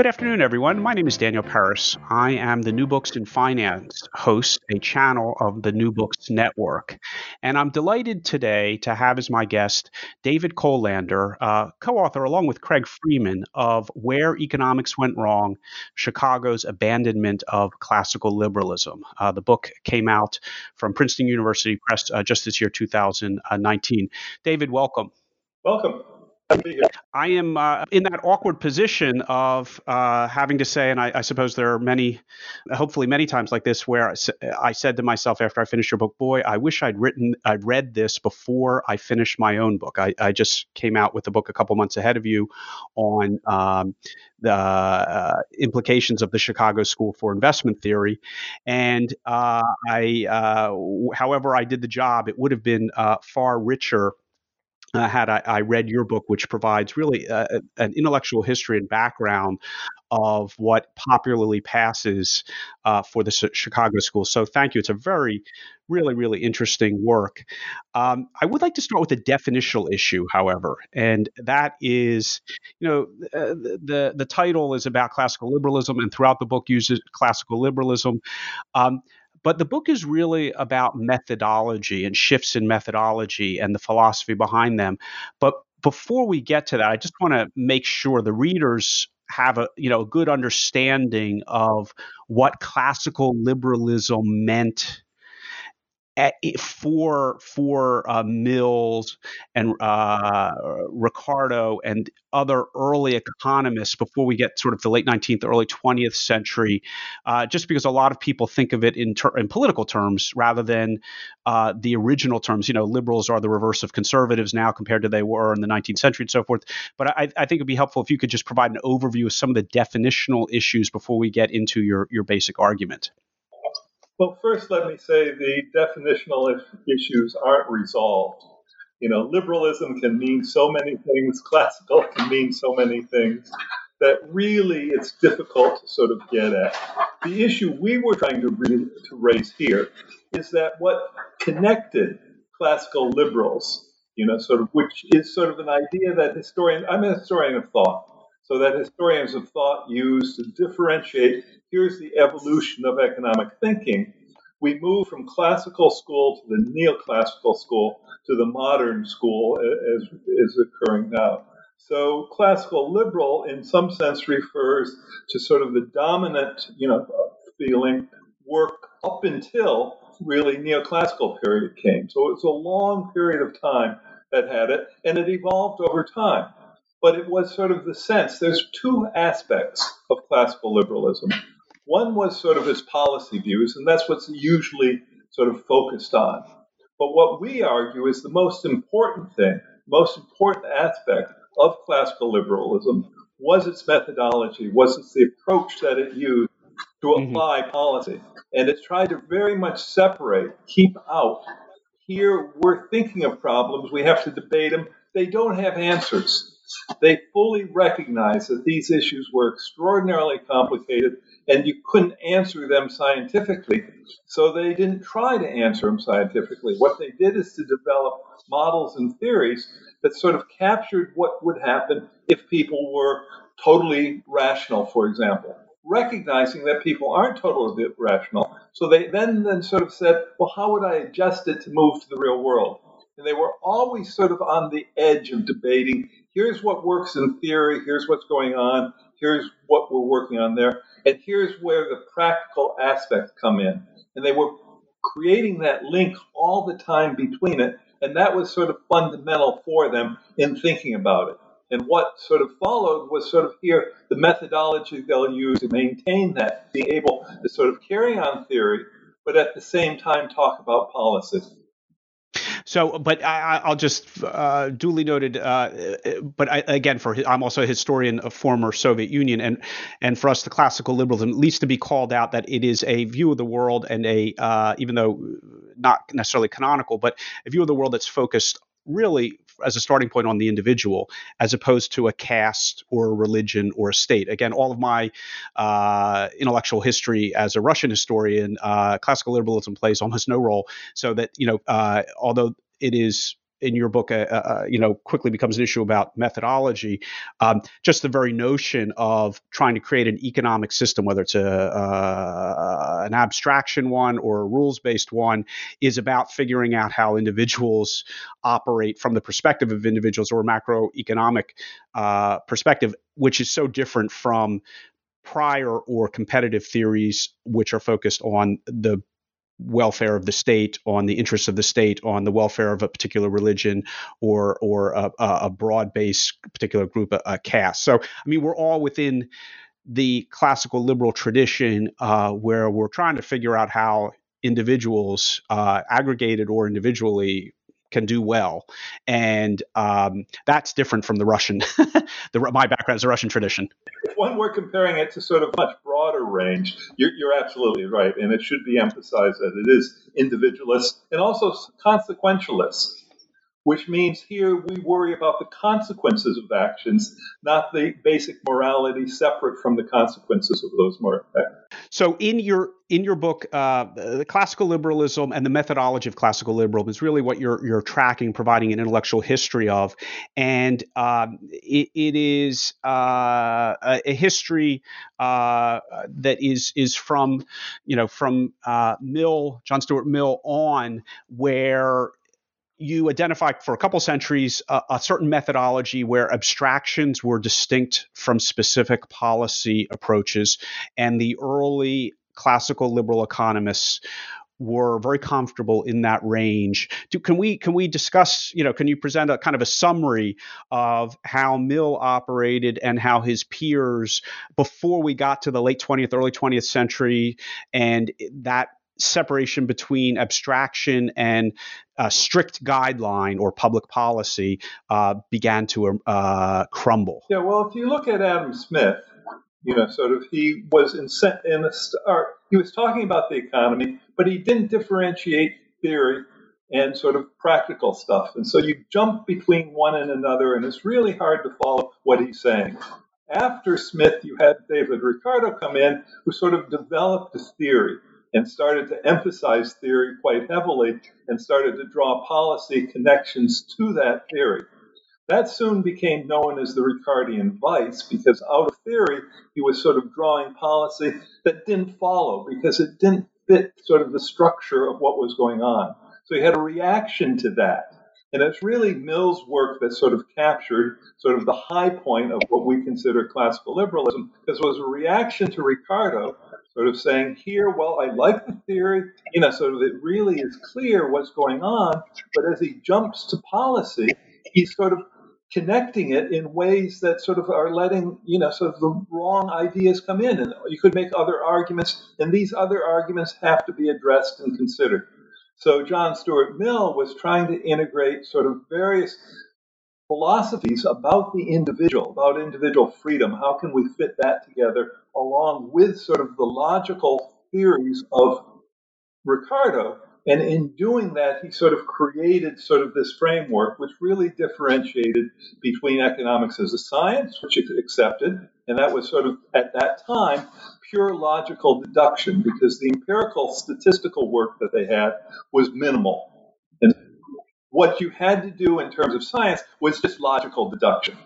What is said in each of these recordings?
Good afternoon, everyone. My name is Daniel Peris. I am the New Books in Finance host, a channel of the New Books Network. And I'm delighted today to have as my guest David Colander, uh, co author, along with Craig Freedman, of Where Economics Went Wrong Chicago's Abandonment of Classical Liberalism. Uh, the book came out from Princeton University Press uh, just this year, 2019. David, welcome. Welcome. I am uh, in that awkward position of uh, having to say, and I, I, suppose there are many, hopefully many times like this, where I, I, said to myself after I finished your book, "Boy, I wish I'd written, I'd read this before I finished my own book." I, I just came out with the book a couple months ahead of you on um, the uh, implications of the Chicago School for Investment Theory, and uh, I, uh, however I did the job, it would have been uh, far richer uh, had I, I, read your book, which provides really uh, an intellectual history and background of what popularly passes uh, for the Chicago school. So thank you. It's a very, really, really interesting work. Um, I would like to start with a definitional issue, however, and that is, you know, uh, the the title is about classical liberalism, and throughout the book uses classical liberalism. Um, but the book is really about methodology and shifts in methodology and the philosophy behind them. But before we get to that, I just want to make sure the readers have a you know a good understanding of what classical liberalism meant at, for for uh, Mills and uh, Ricardo and other early economists before we get sort of the late 19th, early 20th century, uh, just because a lot of people think of it in, ter- in political terms rather than uh, the original terms. You know, liberals are the reverse of conservatives now compared to they were in the 19th century and so forth. But I, I think it'd be helpful if you could just provide an overview of some of the definitional issues before we get into your your basic argument. Well, first, let me say the definitional issues aren't resolved. You know, liberalism can mean so many things, classical can mean so many things, that really it's difficult to sort of get at. The issue we were trying to, re- to raise here is that what connected classical liberals, you know, sort of, which is sort of an idea that historian, I'm a historian of thought, so that historians of thought use to differentiate here's the evolution of economic thinking. We move from classical school to the neoclassical school to the modern school as is occurring now. So classical liberal, in some sense, refers to sort of the dominant, you know, feeling work up until really neoclassical period came. So it's a long period of time that had it, and it evolved over time. But it was sort of the sense. There's two aspects of classical liberalism. One was sort of his policy views, and that's what's usually sort of focused on. But what we argue is the most important thing, most important aspect of classical liberalism was its methodology, was its the approach that it used to mm-hmm. apply mm-hmm. policy. And it tried to very much separate, keep out. Here we're thinking of problems, we have to debate them. They don't have answers. They fully recognize that these issues were extraordinarily complicated and you couldn't answer them scientifically. So they didn't try to answer them scientifically. What they did is to develop models and theories that sort of captured what would happen if people were totally rational, for example. Recognizing that people aren't totally rational. So they then, then sort of said, well, how would I adjust it to move to the real world? And they were always sort of on the edge of debating here's what works in theory, here's what's going on, here's what we're working on there, and here's where the practical aspects come in. And they were creating that link all the time between it, and that was sort of fundamental for them in thinking about it. And what sort of followed was sort of here the methodology they'll use to maintain that, being able to sort of carry on theory, but at the same time talk about policy. So, but I, will just uh, duly noted. Uh, but I, again, for I'm also a historian of former Soviet Union, and and for us, the classical liberalism at least to be called out that it is a view of the world and a uh, even though not necessarily canonical, but a view of the world that's focused really as a starting point on the individual as opposed to a caste or a religion or a state. Again, all of my uh, intellectual history as a Russian historian, uh, classical liberalism plays almost no role. So that, you know, uh, although it is in your book, uh, uh, you know, quickly becomes an issue about methodology. Um, just the very notion of trying to create an economic system, whether it's a uh, an abstraction one or a rules based one, is about figuring out how individuals operate from the perspective of individuals or a macroeconomic uh, perspective, which is so different from prior or competitive theories, which are focused on the welfare of the state, on the interests of the state, on the welfare of a particular religion or or a, a broad-based particular group, a, a, caste. So, I mean, we're all within the classical liberal tradition uh, where we're trying to figure out how individuals, uh, aggregated or individually, can do well, and um, that's different from the Russian. the, my background is a Russian tradition. If were comparing it to sort of much broader range, you're, you're absolutely right, and it should be emphasized that it is individualist and also consequentialist which means here we worry about the consequences of actions, not the basic morality separate from the consequences of those morals. So, in your in your book, uh, the classical liberalism and the methodology of classical liberalism is really what you're you're tracking, providing an intellectual history of, and um, it, it is uh, a, history uh, that is is from you know from uh, Mill, John Stuart Mill on, where you identify for a couple centuries a, certain methodology where abstractions were distinct from specific policy approaches, and the early classical liberal economists were very comfortable in that range. Do, can we can we discuss? You know, can you present a kind of a summary of how Mill operated and how his peers before we got to the late 20th, early 20th century, and that separation between abstraction and a strict guideline or public policy uh, began to uh, crumble. Yeah, well, if you look at Adam Smith, you know, sort of he was in, in a he was talking about the economy, but he didn't differentiate theory and sort of practical stuff. And so you jump between one and another, and it's really hard to follow what he's saying. After Smith, you had David Ricardo come in, who sort of developed a theory and started to emphasize theory quite heavily and started to draw policy connections to that theory. That soon became known as the Ricardian vice because out of theory, he was sort of drawing policy that didn't follow because it didn't fit sort of the structure of what was going on. So he had a reaction to that. And it's really Mill's work that sort of captured sort of the high point of what we consider classical liberalism, because it was a reaction to Ricardo sort of saying here, well, I like the theory, you know, sort of it really is clear what's going on, but as he jumps to policy, he's sort of connecting it in ways that sort of are letting, you know, sort of the wrong ideas come in. And you could make other arguments, and these other arguments have to be addressed and considered. So John Stuart Mill was trying to integrate sort of various philosophies about the individual, about individual freedom. How can we fit that together along with sort of the logical theories of Ricardo? And in doing that, he sort of created sort of this framework which really differentiated between economics as a science, which he accepted, and that was sort of at that time pure logical deduction because the empirical statistical work that they had was minimal. And what you had to do in terms of science was just logical deduction.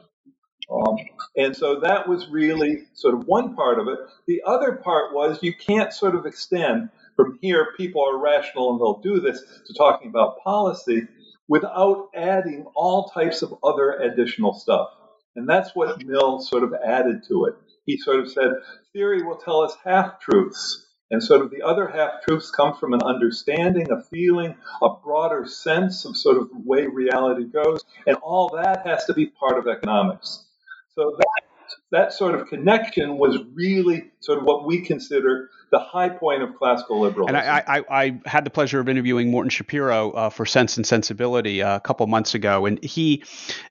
Um, and so that was really sort of one part of it. The other part was you can't sort of extend from here, people are rational and they'll do this, to talking about policy without adding all types of other additional stuff. And that's what Mill sort of added to it. He sort of said, theory will tell us half truths, and sort of the other half truths come from an understanding, a feeling, a broader sense of sort of the way reality goes. And all that has to be part of economics. So that, that sort of connection was really sort of what we consider the high point of classical liberalism. And I, I, I had the pleasure of interviewing Morton Schapiro uh, for Cents and Sensibility uh, a couple months ago, and he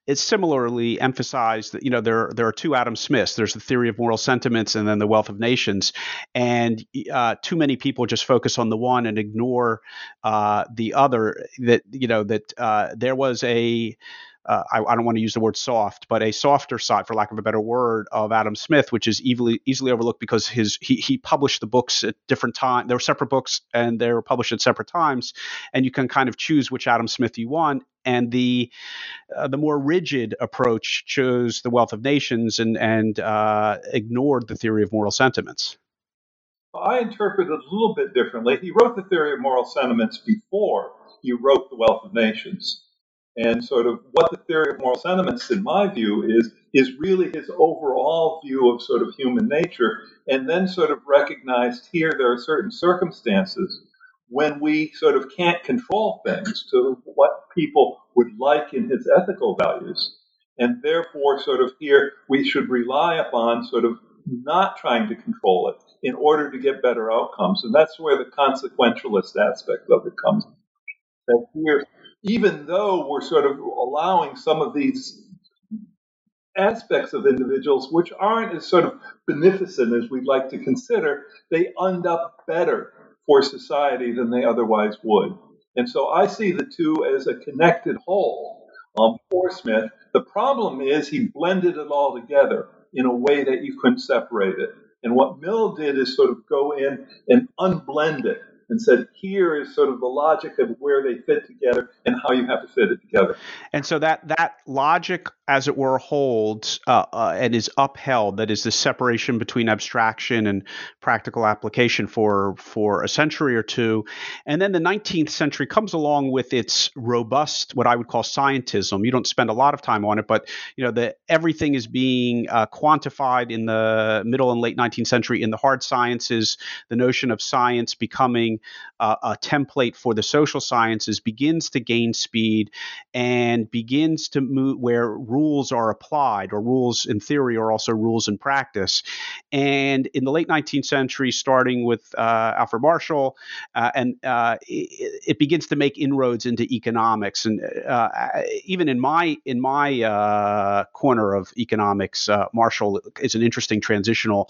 is similarly emphasized that you know there there are two Adam Smiths. There's the theory of moral sentiments, and then the wealth of nations. And uh, too many people just focus on the one and ignore uh, the other. That you know that uh, there was a uh, I, I, don't want to use the word soft, but a softer side, for lack of a better word, of Adam Smith, which is easily easily overlooked because his he, he published the books at different times. They were separate books and they were published at separate times, and you can kind of choose which Adam Smith you want. And the uh, the more rigid approach chose the Wealth of Nations and and uh, ignored the theory of moral sentiments. I interpret it a little bit differently. He wrote the theory of moral sentiments before he wrote the Wealth of Nations. And sort of what the theory of moral sentiments, in my view, is is really his overall view of sort of human nature, and then sort of recognized here there are certain circumstances when we sort of can't control things to what people would like in his ethical values. And therefore, sort of here, we should rely upon sort of not trying to control it in order to get better outcomes. And that's where the consequentialist aspect of it comes. That here, even though we're sort of allowing some of these aspects of individuals which aren't as sort of beneficent as we'd like to consider, they end up better for society than they otherwise would. And so I see the two as a connected whole um, for Smith. The problem is he blended it all together in a way that you couldn't separate it. And what Mill did is sort of go in and unblend it and said, here is sort of the logic of where they fit together and how you have to fit it together. And so that that logic, as it were, holds uh, uh, and is upheld. That is the separation between abstraction and practical application for for a century or two, and then the 19th century comes along with its robust, what I would call scientism. You don't spend a lot of time on it, but you know that everything is being uh, quantified in the middle and late 19th century in the hard sciences. The notion of science becoming uh, a template for the social sciences begins to gain speed and begins to move where rules are applied, or rules in theory are also rules in practice. And in the late 19th century, starting with uh, Alfred Marshall, uh, and uh, it, it, begins to make inroads into economics. And uh, even in my in my uh, corner of economics, Marshall is an interesting transitional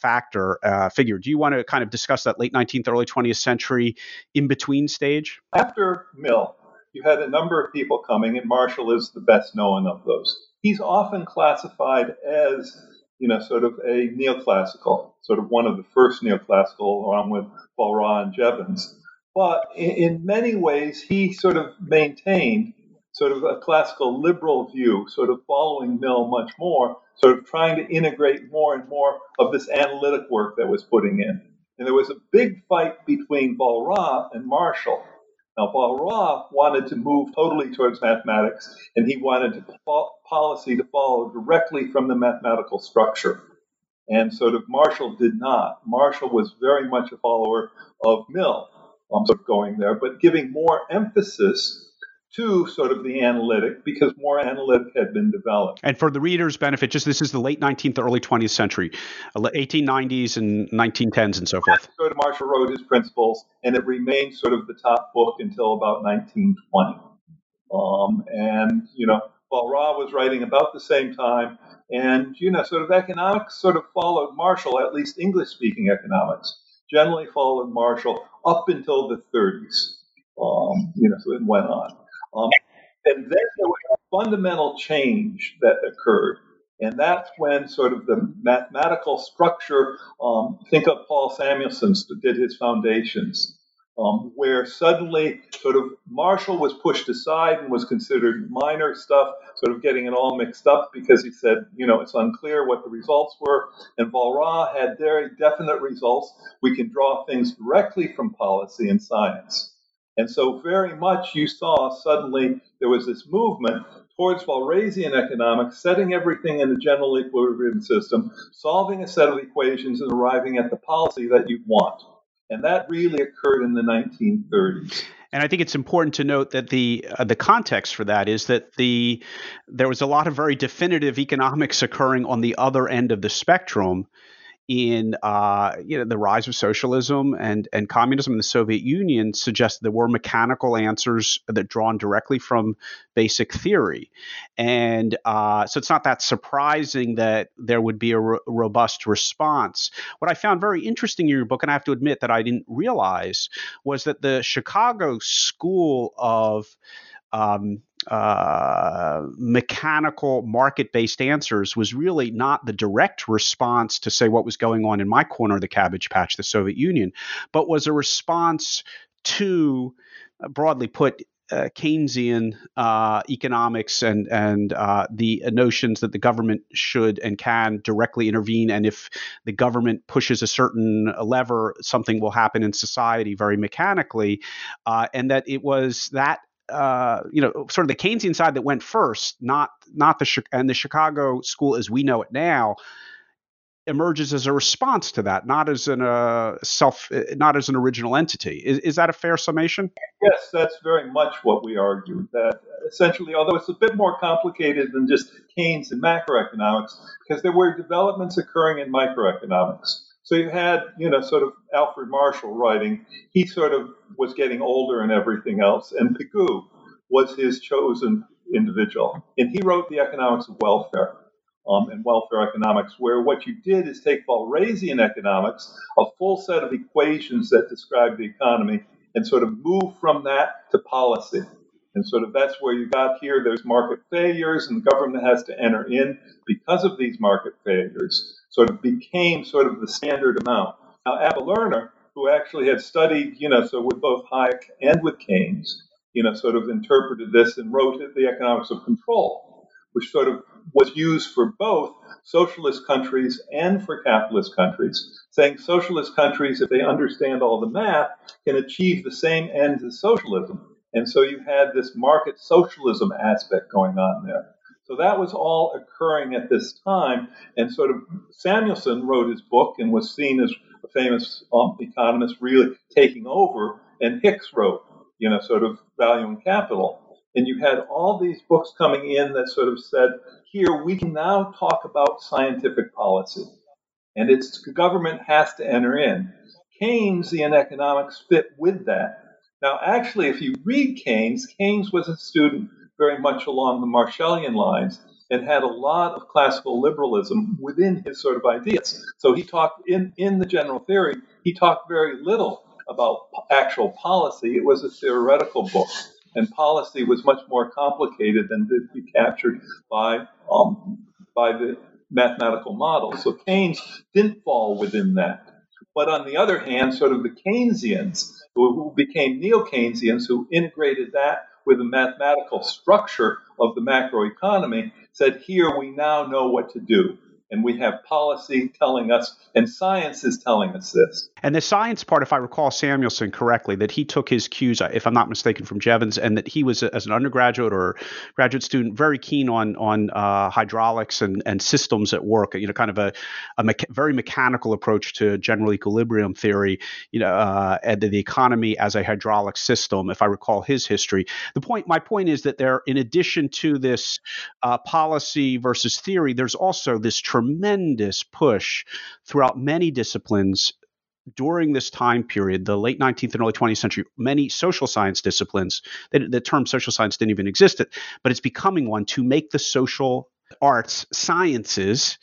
factor figure. Do you want to kind of discuss that late 19th, early 20th? 20th century in between stage? After Mill, you had a number of people coming, and Marshall is the best known of those. He's often classified as, you know, sort of a neoclassical, sort of one of the first neoclassical, along with Walras and Jevons. But in many ways, he sort of maintained sort of a classical liberal view, sort of following Mill much more, sort of trying to integrate more and more of this analytic work that was putting in. And there was a big fight between Walras and Marshall. Now, Walras wanted to move totally towards mathematics, and he wanted policy to follow directly from the mathematical structure. And sort of Marshall did not. Marshall was very much a follower of Mill, um, sort of going there, but giving more emphasis to sort of the analytic because more analytic had been developed. And for the reader's benefit, just this is the late 19th, early 20th century, 1890s and 1910s and so forth. So Marshall wrote his principles, and it remained sort of the top book until about 1920. Um, and, you know, Walras was writing about the same time. And, you know, sort of economics sort of followed Marshall, at least English speaking economics, generally followed Marshall up until the 30s. Um, you know, so it went on. Um, and then there was a fundamental change that occurred. And that's when sort of the mathematical structure, um, think of Paul Samuelson did his foundations, um, where suddenly sort of Marshall was pushed aside and was considered minor stuff, sort of getting it all mixed up because he said, you know, it's unclear what the results were. And Walras had very definite results. We can draw things directly from policy and science. And so, very much you saw suddenly there was this movement towards Walrasian economics, setting everything in a general equilibrium system, solving a set of equations, and arriving at the policy that you want. And that really occurred in the 1930s. And I think it's important to note that the uh, the context for that is that the there was a lot of very definitive economics occurring on the other end of the spectrum in uh, you know the rise of socialism and and communism in the Soviet Union suggested there were mechanical answers that drawn directly from basic theory, and uh, so it's not that surprising that there would be a ro- robust response. What I found very interesting in your book, and I have to admit that I didn't realize, was that the Chicago School of um, uh, mechanical market based answers was really not the direct response to say what was going on in my corner of the cabbage patch, the Soviet Union, but was a response to, uh, broadly put, uh, Keynesian uh, economics and and uh, the notions that the government should and can directly intervene, and if the government pushes a certain lever, something will happen in society very mechanically, uh, and that it was that uh, you know, sort of the Keynesian side that went first, not not the and the Chicago school as we know it now emerges as a response to that, not as an uh, self, not as an original entity. Is, is that a fair summation? Yes, that's very much what we argue. That essentially, although it's a bit more complicated than just Keynes and macroeconomics, because there were developments occurring in microeconomics. So you had, you know, sort of Alfred Marshall writing. He sort of was getting older and everything else, and Pigou was his chosen individual, and he wrote the economics of welfare um, and welfare economics, where what you did is take Walrasian economics, a full set of equations that describe the economy, and sort of move from that to policy. And sort of that's where you got here. There's market failures, and the government has to enter in because of these market failures. Sort of became sort of the standard amount. Now, Abba Lerner, who actually had studied, you know, so with both Hayek and with Keynes, you know, sort of interpreted this and wrote the economics of control, which sort of was used for both socialist countries and for capitalist countries, saying socialist countries, if they understand all the math, can achieve the same ends as socialism. And so you had this market socialism aspect going on there. So that was all occurring at this time. And sort of Samuelson wrote his book and was seen as a famous um, economist really taking over. And Hicks wrote, you know, sort of Value and Capital. And you had all these books coming in that sort of said, here we can now talk about scientific policy. And its government has to enter in. Keynesian economics fit with that. Now, actually, if you read Keynes, Keynes was a student very much along the Marshallian lines and had a lot of classical liberalism within his sort of ideas. So he talked in, in the general theory, he talked very little about actual policy. It was a theoretical book and policy was much more complicated than to be captured by um, by the mathematical model. So Keynes didn't fall within that. But on the other hand, sort of the Keynesians who became neo-Keynesians who integrated that with the mathematical structure of the macroeconomy said, here we now know what to do and we have policy telling us, and science is telling us this. And the science part, if I recall Samuelson correctly, that he took his cues, if I'm not mistaken, from Jevons, and that he was, as an undergraduate or graduate student, very keen on on uh, hydraulics and, and systems at work. You know, kind of a, a mecha- very mechanical approach to general equilibrium theory. You know, uh, and the economy as a hydraulic system. If I recall his history, the point, my point is that there, in addition to this uh, policy versus theory, there's also this tremendous push throughout many disciplines during this time period, the late 19th and early 20th century, many social science disciplines, the term social science didn't even exist, but it's becoming one to make the social arts sciences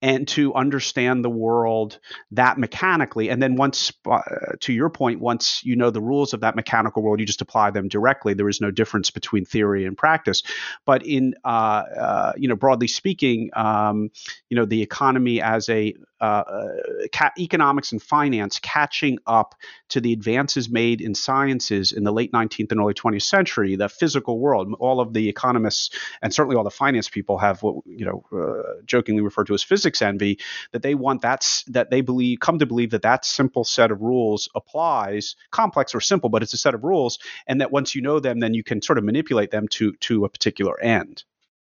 and to understand the world that mechanically. And then once uh, to your point once you know the rules of that mechanical world you just apply them directly. There is no difference between theory and practice. But in uh, uh, you know broadly speaking um, you know the economy as a uh, uh, ca- economics and finance catching up to the advances made in sciences in the late 19th and early 20th century the physical world. All of the economists and certainly all the finance people have what you know uh, jokingly referred to as physics envy that they want that's that they believe come to believe that that simple set of rules applies complex or simple but it's a set of rules and that once you know them then you can sort of manipulate them to to a particular end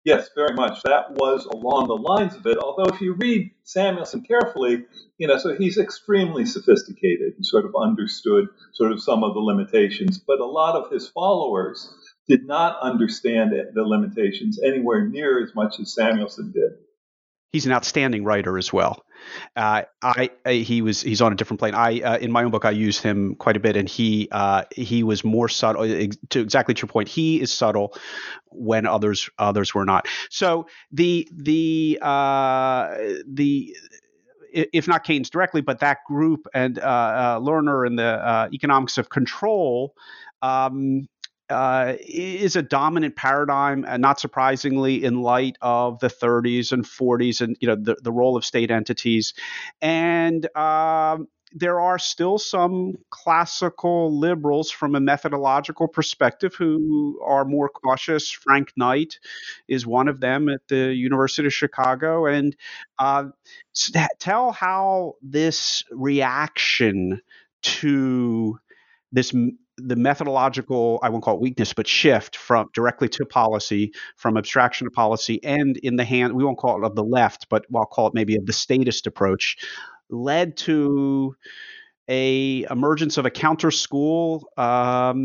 Yes, very much. That was along the lines of it. Although, if you read Samuelson carefully, you know, so he's extremely sophisticated and sort of understood sort of some of the limitations. But a lot of his followers did not understand the limitations anywhere near as much as Samuelson did. He's an outstanding writer as well. Uh, I, I, he was he's on a different plane. I uh, in my own book I used him quite a bit, and he uh, he was more subtle. Uh, to exactly to your point, he is subtle when others others were not. So the the uh, the if not Keynes directly, but that group and uh, Lerner and the economics of control. Um, uh, is a dominant paradigm, and not surprisingly, in light of the 30s and 40s, and you know the, the role of state entities, and um, there are still some classical liberals from a methodological perspective who are more cautious. Frank Knight is one of them at the University of Chicago. And uh, tell how this reaction to this the methodological i won't call it weakness but shift from directly to policy from abstraction to policy and in the hand we won't call it of the left but i'll call it maybe of the statist approach led to a emergence of a counter school um,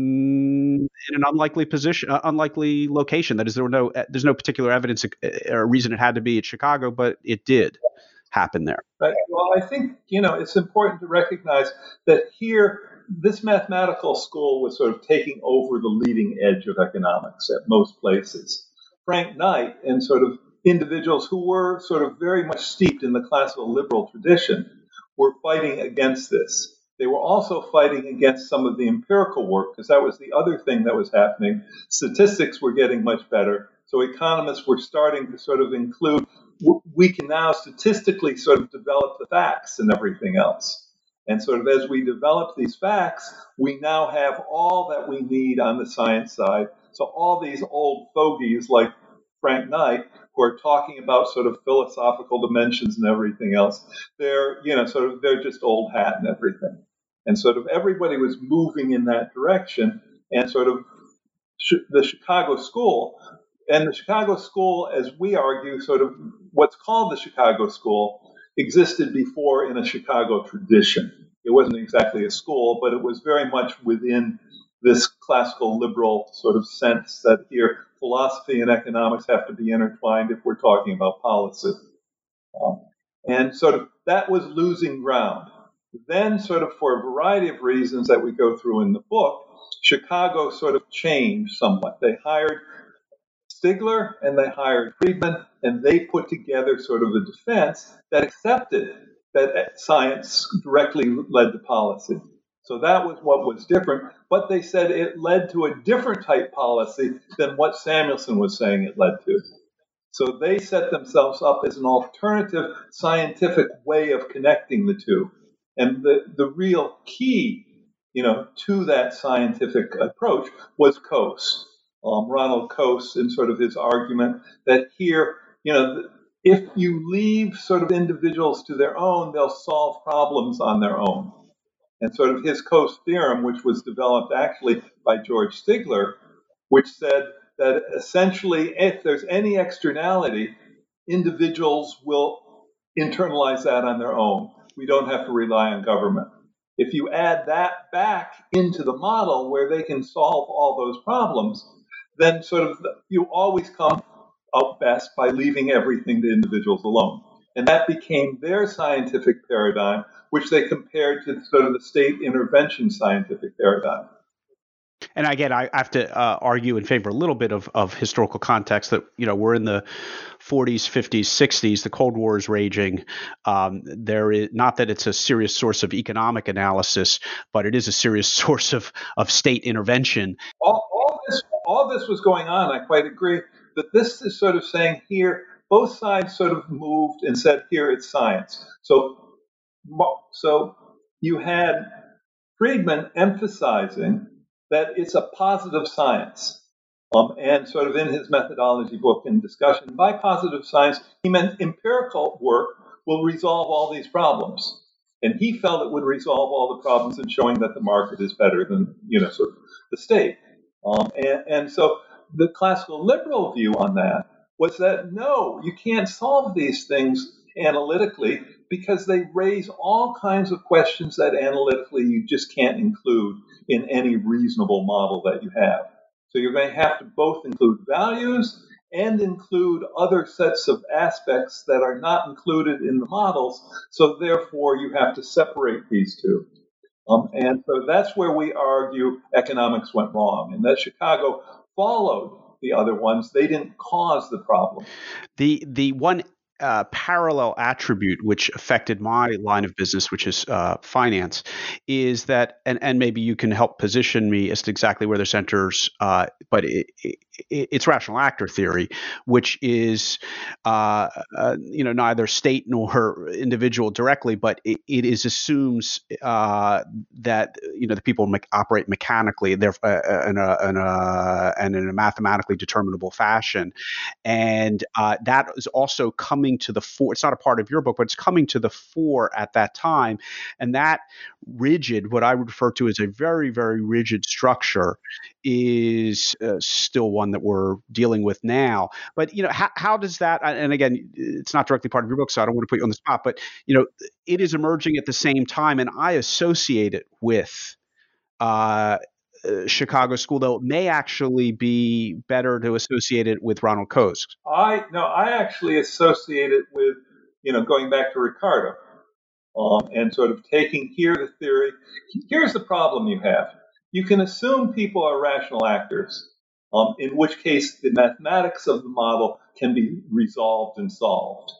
in an unlikely position, uh, unlikely location. That is, there were no, uh, there's no particular evidence uh, or reason it had to be at Chicago, but it did happen there. Right. Well, I think you know it's important to recognize that here. This mathematical school was sort of taking over the leading edge of economics at most places. Frank Knight and sort of individuals who were sort of very much steeped in the classical liberal tradition were fighting against this. They were also fighting against some of the empirical work because that was the other thing that was happening. Statistics were getting much better. So economists were starting to sort of include, we can now statistically sort of develop the facts and everything else. And sort of as we develop these facts, we now have all that we need on the science side. So all these old fogies like Frank Knight who are talking about sort of philosophical dimensions and everything else. They're, you know, sort of, they're just old hat and everything. And sort of everybody was moving in that direction. And sort of the Chicago School, and the Chicago School, as we argue, sort of what's called the Chicago School, existed before in a Chicago tradition. It wasn't exactly a school, but it was very much within this classical liberal sort of sense that here philosophy and economics have to be intertwined if we're talking about policy. Um, and sort of that was losing ground. Then, sort of for a variety of reasons that we go through in the book, Chicago sort of changed somewhat. They hired Stigler and they hired Friedman, and they put together sort of a defense that accepted that uh, science directly led to policy. So that was what was different. But they said it led to a different type policy than what Samuelson was saying it led to. So they set themselves up as an alternative scientific way of connecting the two. And the, the real key, you know, to that scientific approach was Coase. Um, Ronald Coase in sort of his argument that here, you know, if you leave sort of individuals to their own, they'll solve problems on their own. And sort of his Coase theorem, which was developed actually by George Stigler, which said that essentially if there's any externality, individuals will internalize that on their own. We don't have to rely on government. If you add that back into the model where they can solve all those problems, then sort of you always come out best by leaving everything to individuals alone. And that became their scientific paradigm, which they compared to sort of the state intervention scientific paradigm. And again, I have to uh, argue in favor a little bit of, of historical context that you know we're in the 40s, 50s, 60s. The Cold War is raging. Um, there is not that it's a serious source of economic analysis, but it is a serious source of of state intervention. All, all this all this was going on. I quite agree. But this is sort of saying here both sides sort of moved and said, here it's science. So, so you had Friedman emphasizing that it's a positive science. Um, and sort of in his methodology book and discussion, by positive science, he meant empirical work will resolve all these problems. And he felt it would resolve all the problems in showing that the market is better than, you know, sort of the state. Um, and, and so the classical liberal view on that was that no, you can't solve these things analytically because they raise all kinds of questions that analytically you just can't include in any reasonable model that you have. So you're going to have to both include values and include other sets of aspects that are not included in the models. So therefore, you have to separate these two. Um, and so that's where we argue economics went wrong, and that Chicago followed the other ones. They didn't cause the problem. The the one uh, parallel attribute which affected my line of business, which is uh, finance, is that, and, and maybe you can help position me as to exactly where the centers, uh, but it, it, it's rational actor theory, which is, uh, uh, you know, neither state nor individual directly, but it, it is assumes uh, that you know the people me- operate mechanically, they're in a, in a, and in a mathematically determinable fashion, and that is also coming to the fore. It's not a part of your book, but it's coming to the fore at that time. And that rigid, what I would refer to as a very, very rigid structure, is uh, still one that we're dealing with now. But you know, how, how does that? And again, it's not directly part of your book, so I don't want to put you on the spot. But you know, it is emerging at the same time, and I associate it with. Uh, uh, Chicago school, though, it may actually be better to associate it with Ronald Coase. I no, I actually associate it with you know going back to Ricardo um, and sort of taking here the theory. Here's the problem you have: you can assume people are rational actors, um, in which case the mathematics of the model can be resolved and solved.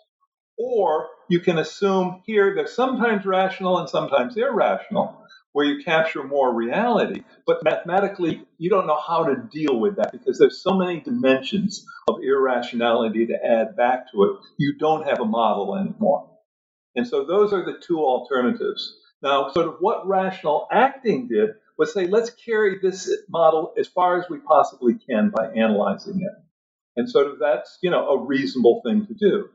Or you can assume here they're sometimes rational and sometimes irrational where you capture more reality. But mathematically, you don't know how to deal with that because there's so many dimensions of irrationality to add back to it. You don't have a model anymore. And so those are the two alternatives. Now, sort of what rational acting did was say, let's carry this model as far as we possibly can by analyzing it. And sort of that's, you know, a reasonable thing to do.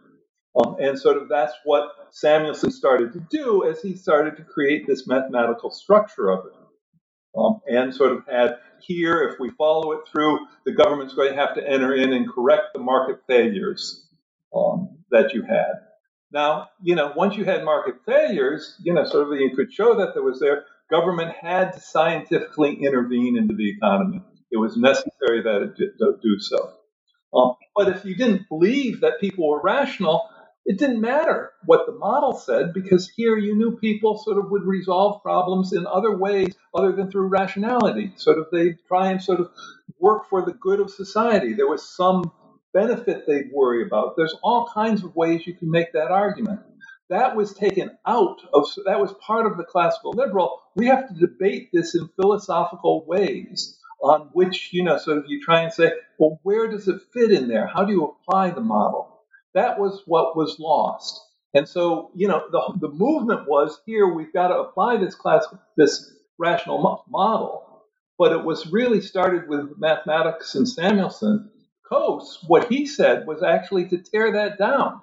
Um, and sort of that's what Samuelson started to do as he started to create this mathematical structure of it. Um, and sort of had here, if we follow it through, the government's going to have to enter in and correct the market failures um, that you had. Now, you know, once you had market failures, you know, sort of you could show that there was there, government had to scientifically intervene into the economy. It was necessary that it do so. Um, but if you didn't believe that people were rational, it didn't matter what the model said because here you knew people sort of would resolve problems in other ways other than through rationality. Sort of they try and sort of work for the good of society. There was some benefit they'd worry about. There's all kinds of ways you can make that argument. That was taken out of that was part of the classical liberal. We have to debate this in philosophical ways on which, you know, sort of you try and say, well, where does it fit in there? How do you apply the model? That was what was lost. And so, you know, the, the movement was here, we've got to apply this class, this rational mo- model. But it was really started with mathematics and Samuelson. Coase, what he said was actually to tear that down.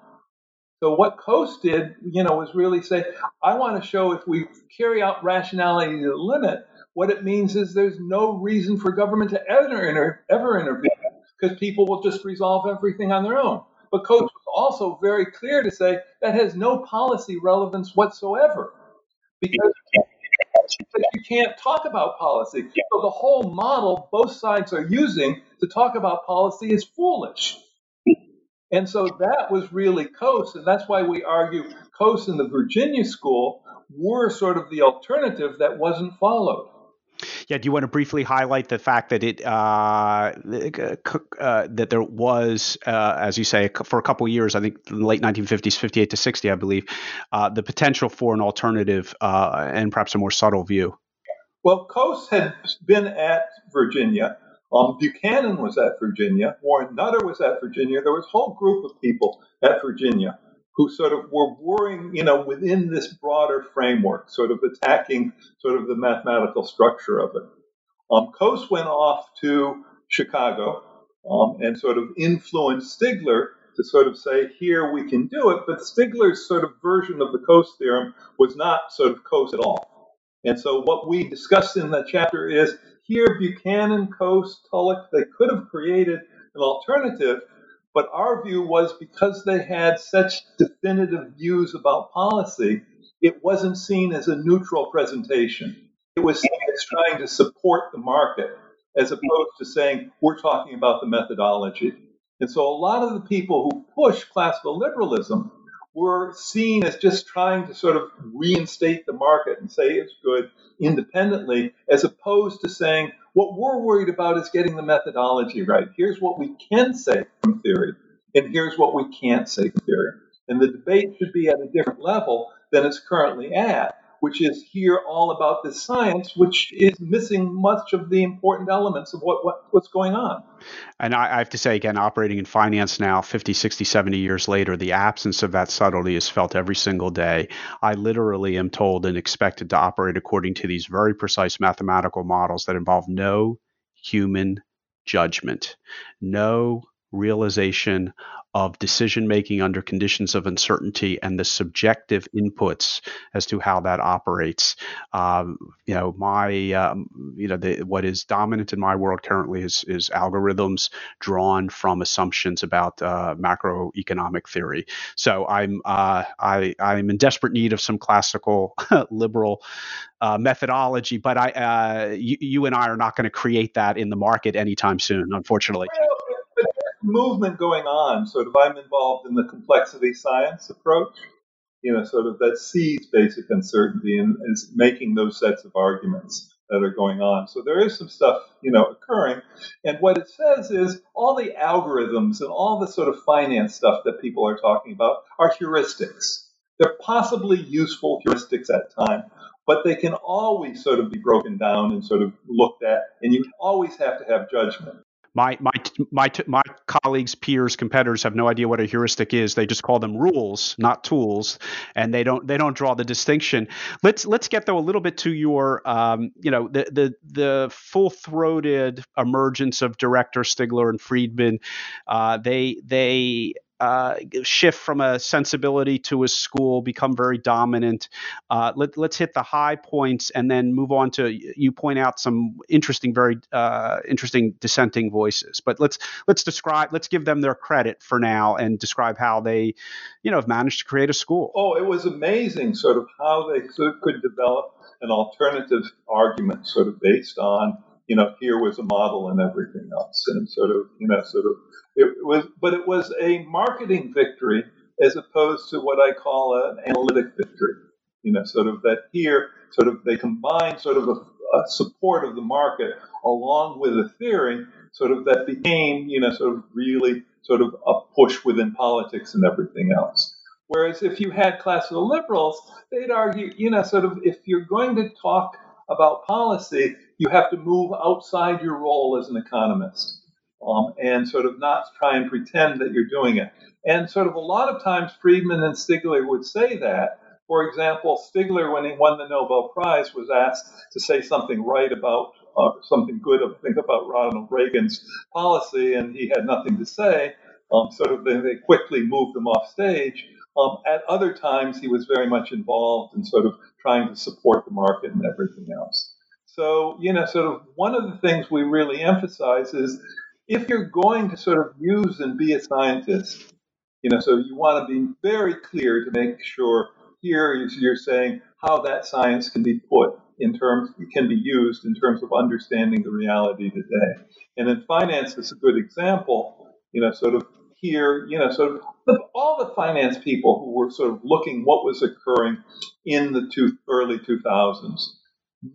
So what Coase did, you know, was really say, I want to show if we carry out rationality to the limit, what it means is there's no reason for government to ever, inter- ever intervene because people will just resolve everything on their own. But Coase was also very clear to say that has no policy relevance whatsoever because you can't talk about policy. So the whole model both sides are using to talk about policy is foolish. And so that was really Coase, and that's why we argue Coase and the Virginia School were sort of the alternative that wasn't followed. Yeah, do you want to briefly highlight the fact that it uh, uh, that there was, uh, as you say, for a couple of years, I think late 1950s, 58 to 60, I believe, uh, the potential for an alternative uh, and perhaps a more subtle view. Well, Coase had been at Virginia. Um, Buchanan was at Virginia. Warren Nutter was at Virginia. There was a whole group of people at Virginia who sort of were worrying, you know, within this broader framework, sort of attacking sort of the mathematical structure of it. Um, Coase went off to Chicago um, and sort of influenced Stigler to sort of say, here we can do it. But Stigler's sort of version of the Coase theorem was not sort of Coase at all. And so what we discussed in that chapter is here Buchanan, Coase, Tullock, they could have created an alternative but our view was because they had such definitive views about policy, it wasn't seen as a neutral presentation. It was seen as trying to support the market as opposed to saying, we're talking about the methodology. And so a lot of the people who push classical liberalism were seen as just trying to sort of reinstate the market and say it's good independently, as opposed to saying, what we're worried about is getting the methodology right. Here's what we can say from theory, and here's what we can't say from theory. And the debate should be at a different level than it's currently at, which is here all about this science, which is missing much of the important elements of what, what what's going on. And I, I, have to say, again, operating in finance now, 50, 60, 70 years later, the absence of that subtlety is felt every single day. I literally am told and expected to operate according to these very precise mathematical models that involve no human judgment, no realization of decision making under conditions of uncertainty and the subjective inputs as to how that operates. Um, you know, my um, you know the, what is dominant in my world currently is is algorithms drawn from assumptions about uh, macroeconomic theory. So I'm uh, I I'm in desperate need of some classical liberal uh, methodology, but I uh, you, you and I are not going to create that in the market anytime soon, unfortunately movement going on. Sort of, I'm involved in the complexity science approach, you know, sort of that sees basic uncertainty and is making those sets of arguments that are going on. So there is some stuff, you know, occurring. And what it says is all the algorithms and all the sort of finance stuff that people are talking about are heuristics. They're possibly useful heuristics at time, but they can always sort of be broken down and sort of looked at, and you always have to have judgment my my my my colleagues, peers, competitors have no idea what a heuristic is. They just call them rules, not tools, and they don't they don't draw the distinction. Let's let's get though a little bit to your um, you know the the the full throated emergence of Director Stigler and Friedman. Uh, they they uh, shift from a sensibility to a school, become very dominant. Uh, let, us hit the high points and then move on to you point out some interesting, very uh, interesting dissenting voices. But let's let's describe, let's give them their credit for now and describe how they, you know, have managed to create a school. Oh, it was amazing, sort of how they could could develop an alternative argument, sort of based on you know, here was a model and everything else, and sort of, you know, sort of, it was, but it was a marketing victory as opposed to what I call an analytic victory. You know, sort of that here, sort of they combine sort of a, a support of the market along with a theory, sort of that became, you know, sort of really sort of a push within politics and everything else. Whereas if you had classical liberals, they'd argue, you know, sort of if you're going to talk about policy, you have to move outside your role as an economist um, and sort of not try and pretend that you're doing it. And sort of a lot of times, Friedman and Stigler would say that. For example, Stigler, when he won the Nobel Prize, was asked to say something right about uh, something good, about Ronald Reagan's policy, and he had nothing to say. Um, sort of, they, they quickly moved him off stage. Um, at other times, he was very much involved in sort of trying to support the market and everything else. So, you know, sort of one of the things we really emphasize is if you're going to sort of use and be a scientist, you know, so you want to be very clear to make sure here you're saying how that science can be put in terms, can be used in terms of understanding the reality today. And in finance, it's a good example, you know, sort of here, you know, sort of all the finance people who were sort of looking what was occurring in the two, early 2000s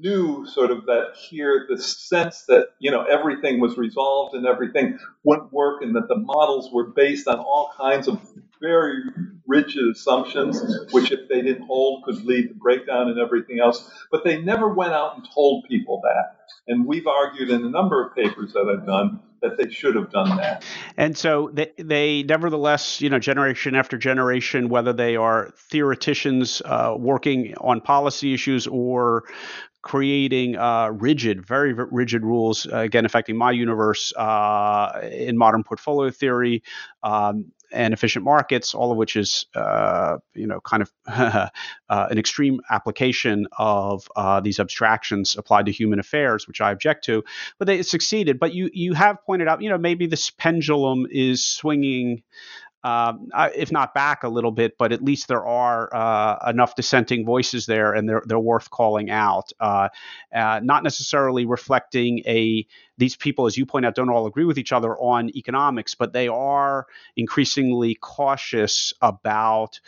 knew sort of that here the sense that you know everything was resolved and everything wouldn't work and that the models were based on all kinds of very rigid assumptions which if they didn't hold could lead to breakdown and everything else. But they never went out and told people that. And we've argued in a number of papers that I've done that they should have done that. And so they, they nevertheless, you know, generation after generation, whether they are theoreticians uh, working on policy issues or creating uh, rigid, very rigid rules, uh, again, affecting my universe uh, in modern portfolio theory um, and efficient markets, all of which is, uh, you know, kind of uh, an extreme application of uh, these abstractions applied to human affairs, which I object to. But they succeeded. But you you have pointed out, you know, maybe this pendulum is swinging um, if not back a little bit, but at least there are uh, enough dissenting voices there, and they're they're worth calling out. Uh, uh, not necessarily reflecting a these people, as you point out, don't all agree with each other on economics, but they are increasingly cautious about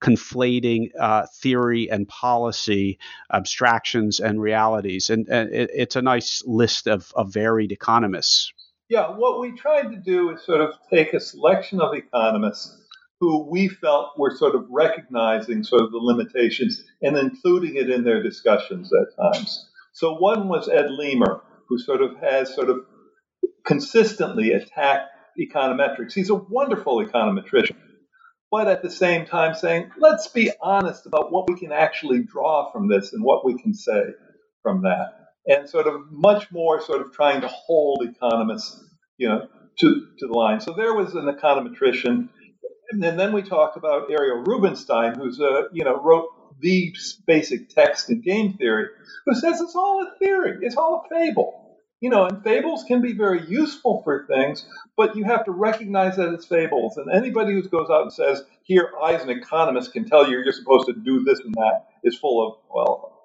conflating uh, theory and policy, abstractions and realities, and, and it, it's a nice list of, of varied economists. Yeah, what we tried to do is sort of take a selection of economists who we felt were sort of recognizing sort of the limitations and including it in their discussions at times. So one was Ed Leamer, who sort of has sort of consistently attacked econometrics. He's a wonderful econometrician, but at the same time saying, let's be honest about what we can actually draw from this and what we can say from that. And sort of much more sort of trying to hold economists, you know, to, to the line. So there was an econometrician. And then we talked about Ariel Rubinstein, who's a, you know, wrote the basic text in game theory, who says it's all a theory, it's all a fable. You know, and fables can be very useful for things, but you have to recognize that it's fables. And anybody who goes out and says, here, I as an economist can tell you you're supposed to do this and that is full of, well,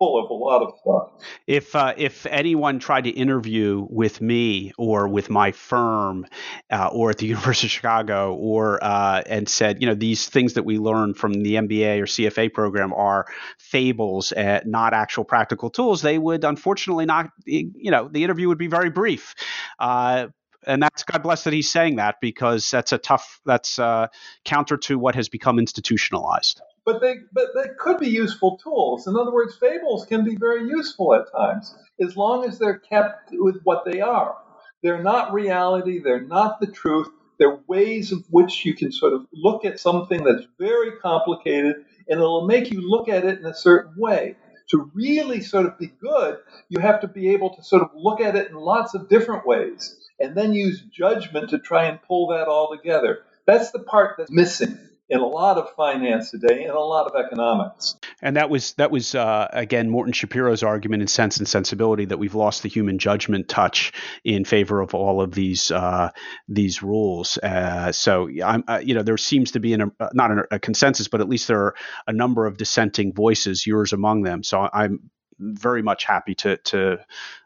full of a lot of stuff. If uh, if anyone tried to interview with me or with my firm uh, or at the University of Chicago or uh, and said, you know, these things that we learn from the MBA or CFA program are fables, uh, not actual practical tools, they would unfortunately not, you know, the interview would be very brief uh, and that's God bless that he's saying that because that's a tough that's uh, counter to what has become institutionalized but they but they could be useful tools. In other words, fables can be very useful at times as long as they're kept with what they are. They're not reality. They're not the truth. They're ways of which you can sort of look at something that's very complicated, and it'll make you look at it in a certain way. To really sort of be good, you have to be able to sort of look at it in lots of different ways, and then use judgment to try and pull that all together. That's the part that's missing in a lot of finance today and a lot of economics. And that was that was uh, again Morton Schapiro's argument in Cents and Sensibility that we've lost the human judgment touch in favor of all of these uh, these rules. Uh, so I'm uh, you know there seems to be an, uh, not a, a consensus, but at least there are a number of dissenting voices, yours among them. So I'm very much happy to to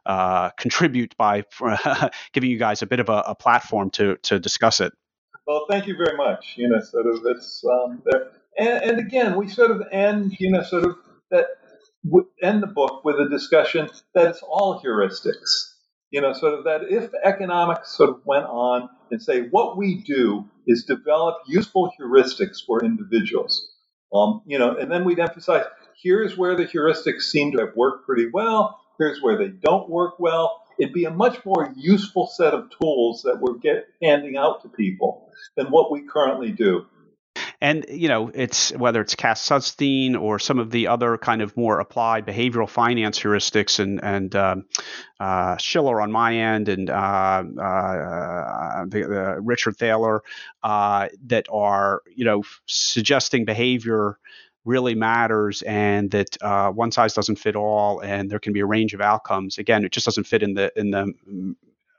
uh, contribute by giving you guys a bit of a, a platform to to discuss it. Well, thank you very much. You know, sort of it's um. And, and again, we sort of end, you know, sort of that end the book with a discussion that it's all heuristics. You know, sort of that if economics sort of went on and say what we do is develop useful heuristics for individuals. Um, you know, and then we'd emphasize here's where the heuristics seem to have worked pretty well. Here's where they don't work well it'd be a much more useful set of tools that we're get, handing out to people than what we currently do. And you know, it's whether it's Cass Sunstein or some of the other kind of more applied behavioral finance heuristics, and and um, uh, Shiller on my end, and uh, uh, the, the Richard Thaler uh, that are you know suggesting behavior really matters and that uh, one size doesn't fit all and there can be a range of outcomes. Again it just doesn't fit in the in the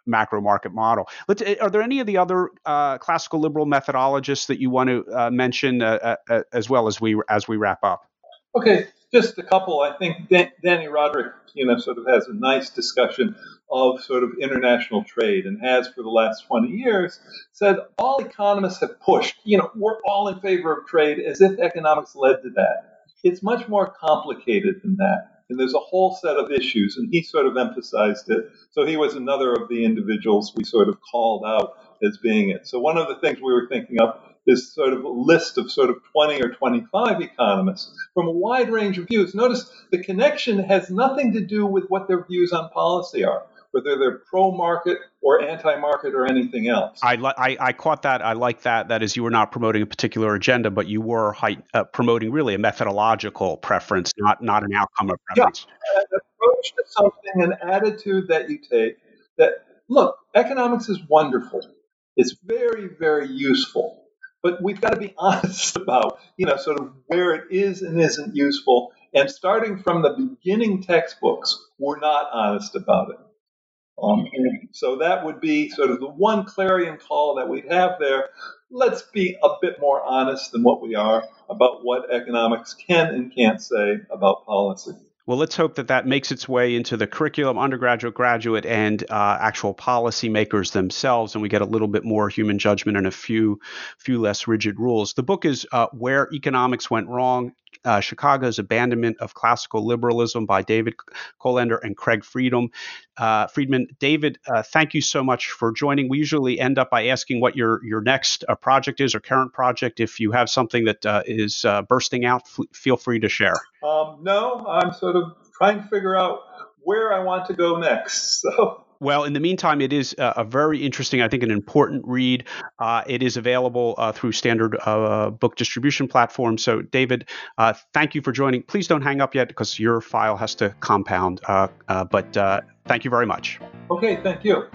macro market model. Let's, eh, are there any of the other uh, classical liberal methodologists that you want to uh, mention uh, uh, as well as we as we wrap up? Okay just a couple i think Dan- Dani Rodrik you know sort of has a nice discussion of sort of international trade and has for the last 20 years said all economists have pushed, you know, we're all in favor of trade as if economics led to that. It's much more complicated than that. And there's a whole set of issues, and he sort of emphasized it. So he was another of the individuals we sort of called out as being it. So one of the things we were thinking of is sort of list of sort of 20 or 25 economists from a wide range of views. Notice the connection has nothing to do with what their views on policy are whether they're pro-market or anti-market or anything else. I, li- I, I caught that. I like that. That is, you were not promoting a particular agenda, but you were uh, promoting really a methodological preference, not not an outcome of preference. Yeah, an approach to something, an attitude that you take. That look, economics is wonderful. It's very, very useful, but we've got to be honest about, you know, sort of where it is and isn't useful. And starting from the beginning textbooks, we're not honest about it. Um, so that would be sort of the one clarion call that we'd have there. Let's be a bit more honest than what we are about what economics can and can't say about policy. Well, let's hope that that makes its way into the curriculum, undergraduate, graduate, and uh, actual policymakers themselves, and we get a little bit more human judgment and a few, few less rigid rules. The book is uh, "Where Economics Went Wrong: uh, Chicago's Abandonment of Classical Liberalism by David Colander and Craig Freedman. Uh, Freedman, David, uh, thank you so much for joining. We usually end up by asking what your your next uh, project is or current project. If you have something that uh, is uh, bursting out, f- feel free to share. Um, no, I'm sort of trying to figure out where I want to go next. So. Well, in the meantime, it is a very interesting, I think, an important read. Uh, it is available uh, through standard uh, book distribution platforms. So, David, uh, thank you for joining. Please don't hang up yet because your file has to compound. Uh, uh, but thank you very much. Okay, thank you.